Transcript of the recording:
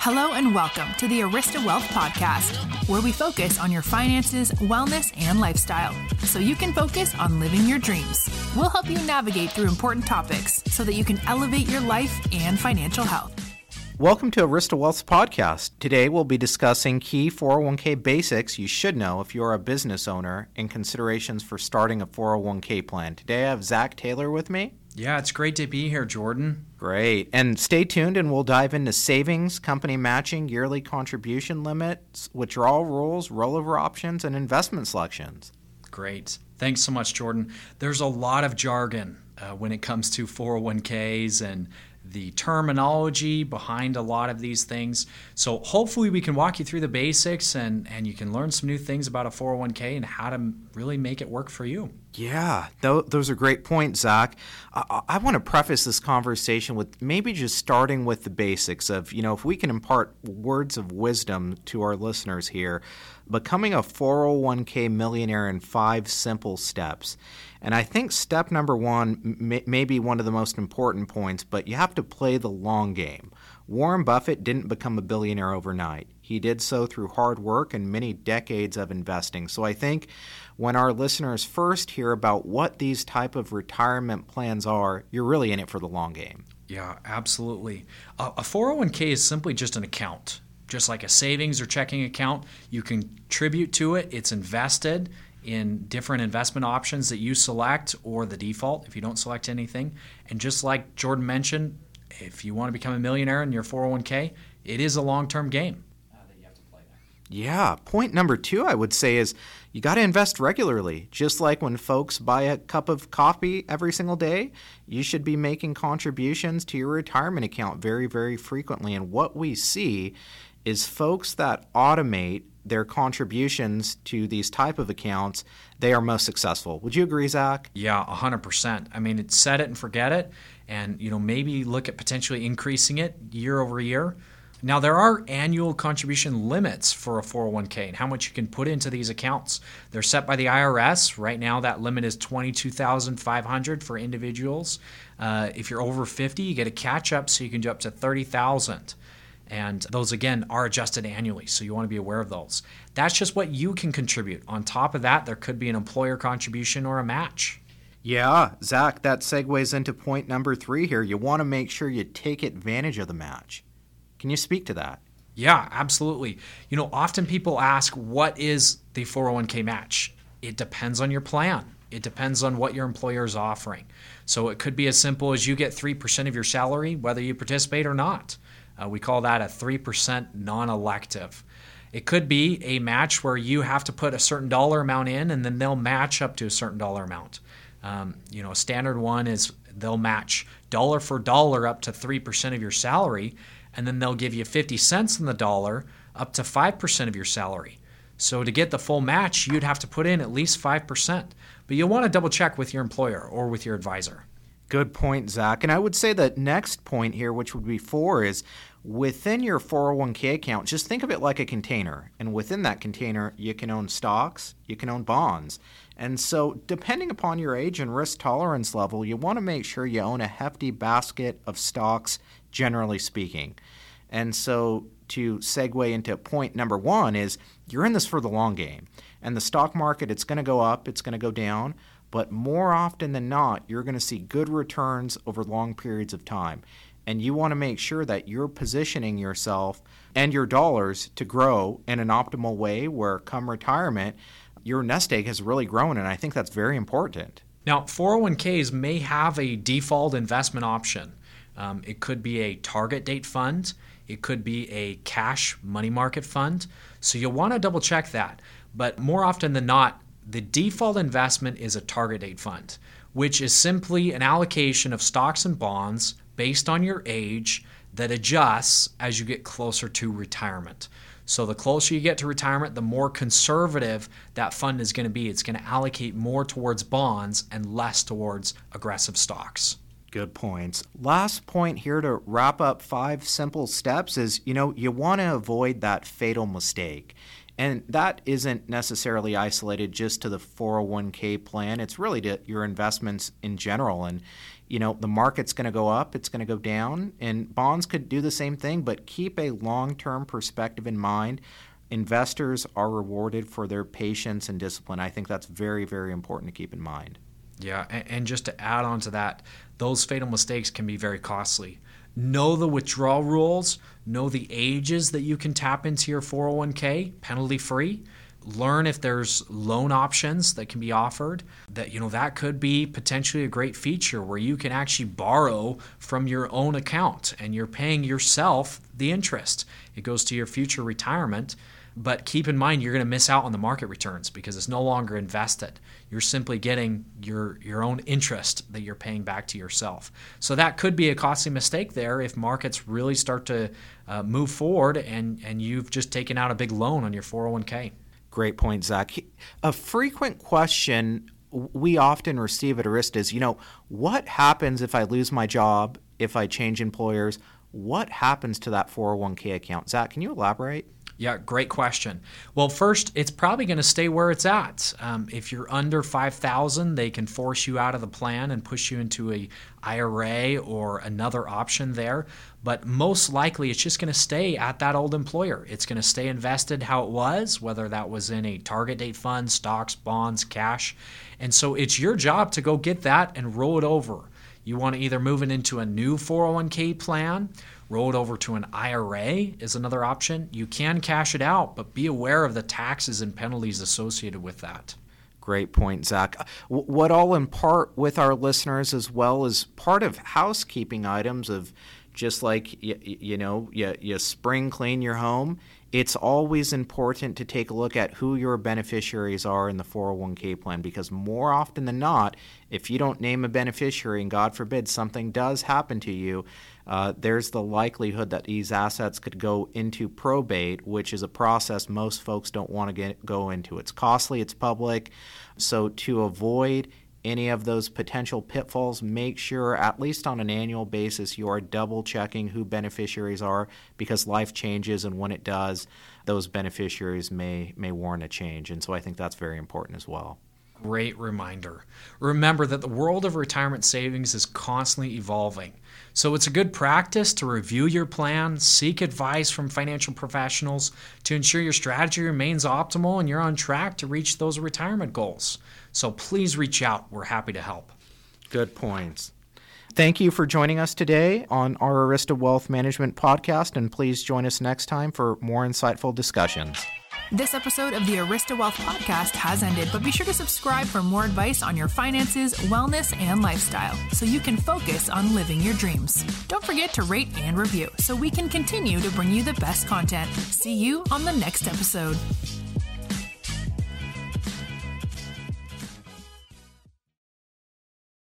Hello and welcome to the Arista Wealth Podcast, where we focus on your finances, wellness, and lifestyle so you can focus on living your dreams. We'll help you navigate through important topics so that you can elevate your life and financial health. Welcome to Arista Wealth's podcast. Today we'll be discussing key 401k basics you should know if you're a business owner and considerations for starting a 401k plan. Today I have Zach Taylor with me. Yeah, it's great to be here, Jordan. Great. And stay tuned and we'll dive into savings, company matching, yearly contribution limits, withdrawal rules, rollover options, and investment selections. Great. Thanks so much, Jordan. There's a lot of jargon uh, when it comes to 401ks and the terminology behind a lot of these things. So hopefully we can walk you through the basics and, and you can learn some new things about a 401k and how to really make it work for you. Yeah, those are great points, Zach. I-, I want to preface this conversation with maybe just starting with the basics of, you know, if we can impart words of wisdom to our listeners here, becoming a 401k millionaire in five simple steps. And I think step number one may, may be one of the most important points, but you have to play the long game. Warren Buffett didn't become a billionaire overnight. He did so through hard work and many decades of investing. So I think when our listeners first hear about what these type of retirement plans are, you're really in it for the long game. Yeah, absolutely. a 401k is simply just an account, just like a savings or checking account. You contribute to it, it's invested in different investment options that you select or the default if you don't select anything. And just like Jordan mentioned, if you want to become a millionaire in your 401k, it is a long term game. Yeah. Point number two, I would say, is you got to invest regularly. Just like when folks buy a cup of coffee every single day, you should be making contributions to your retirement account very, very frequently. And what we see is folks that automate their contributions to these type of accounts, they are most successful. Would you agree, Zach? Yeah, 100%. I mean, it's set it and forget it, and you know maybe look at potentially increasing it year over year. Now there are annual contribution limits for a 401k and how much you can put into these accounts. They're set by the IRS. Right now that limit is 22,500 for individuals. Uh, if you're over 50, you get a catch up so you can do up to 30,000. And those, again, are adjusted annually. So you want to be aware of those. That's just what you can contribute. On top of that, there could be an employer contribution or a match. Yeah, Zach, that segues into point number three here. You want to make sure you take advantage of the match. Can you speak to that? Yeah, absolutely. You know, often people ask, what is the 401k match? It depends on your plan. It depends on what your employer is offering. So it could be as simple as you get 3% of your salary, whether you participate or not. Uh, we call that a 3% non elective. It could be a match where you have to put a certain dollar amount in and then they'll match up to a certain dollar amount. Um, you know, a standard one is they'll match dollar for dollar up to 3% of your salary, and then they'll give you 50 cents on the dollar up to 5% of your salary. So to get the full match, you'd have to put in at least 5%. But you'll want to double check with your employer or with your advisor. Good point, Zach. And I would say the next point here, which would be four, is within your 401k account, just think of it like a container. And within that container, you can own stocks, you can own bonds. And so, depending upon your age and risk tolerance level, you want to make sure you own a hefty basket of stocks, generally speaking. And so, to segue into point number one, is you're in this for the long game. And the stock market, it's going to go up, it's going to go down but more often than not, you're going to see good returns over long periods of time. And you want to make sure that you're positioning yourself and your dollars to grow in an optimal way where come retirement, your nest egg has really grown. And I think that's very important. Now, 401ks may have a default investment option. Um, it could be a target date fund, it could be a cash money market fund. So you'll want to double check that. But more often than not, the default investment is a target date fund, which is simply an allocation of stocks and bonds based on your age that adjusts as you get closer to retirement. So the closer you get to retirement, the more conservative that fund is going to be. It's going to allocate more towards bonds and less towards aggressive stocks. Good points. Last point here to wrap up five simple steps is you know, you want to avoid that fatal mistake. And that isn't necessarily isolated just to the 401k plan. It's really to your investments in general. And you know, the market's going to go up, it's going to go down, and bonds could do the same thing, but keep a long term perspective in mind. Investors are rewarded for their patience and discipline. I think that's very, very important to keep in mind. Yeah, and just to add on to that, those fatal mistakes can be very costly. Know the withdrawal rules, know the ages that you can tap into your 401k penalty free. Learn if there's loan options that can be offered that you know that could be potentially a great feature where you can actually borrow from your own account and you're paying yourself the interest. It goes to your future retirement but keep in mind you're going to miss out on the market returns because it's no longer invested you're simply getting your your own interest that you're paying back to yourself so that could be a costly mistake there if markets really start to uh, move forward and and you've just taken out a big loan on your 401k Great point, Zach. A frequent question we often receive at Arista is, you know, what happens if I lose my job, if I change employers? What happens to that 401k account? Zach, can you elaborate? Yeah, great question. Well, first, it's probably going to stay where it's at. Um, if you're under 5,000, they can force you out of the plan and push you into a IRA or another option there. But most likely, it's just going to stay at that old employer. It's going to stay invested how it was, whether that was in a target date fund, stocks, bonds, cash. And so it's your job to go get that and roll it over. You want to either move it into a new 401k plan Roll it over to an IRA is another option. You can cash it out, but be aware of the taxes and penalties associated with that. Great point, Zach. What I'll impart with our listeners as well as part of housekeeping items of just like you, you know you, you spring clean your home it's always important to take a look at who your beneficiaries are in the 401k plan because more often than not if you don't name a beneficiary and god forbid something does happen to you uh, there's the likelihood that these assets could go into probate, which is a process most folks don't want to get, go into. It's costly, it's public. So, to avoid any of those potential pitfalls, make sure, at least on an annual basis, you are double checking who beneficiaries are because life changes, and when it does, those beneficiaries may, may warrant a change. And so, I think that's very important as well great reminder. Remember that the world of retirement savings is constantly evolving. So it's a good practice to review your plan, seek advice from financial professionals to ensure your strategy remains optimal and you're on track to reach those retirement goals. So please reach out. We're happy to help. Good points. Thank you for joining us today on our Arista Wealth Management podcast, and please join us next time for more insightful discussions. This episode of the Arista Wealth podcast has ended, but be sure to subscribe for more advice on your finances, wellness, and lifestyle so you can focus on living your dreams. Don't forget to rate and review so we can continue to bring you the best content. See you on the next episode.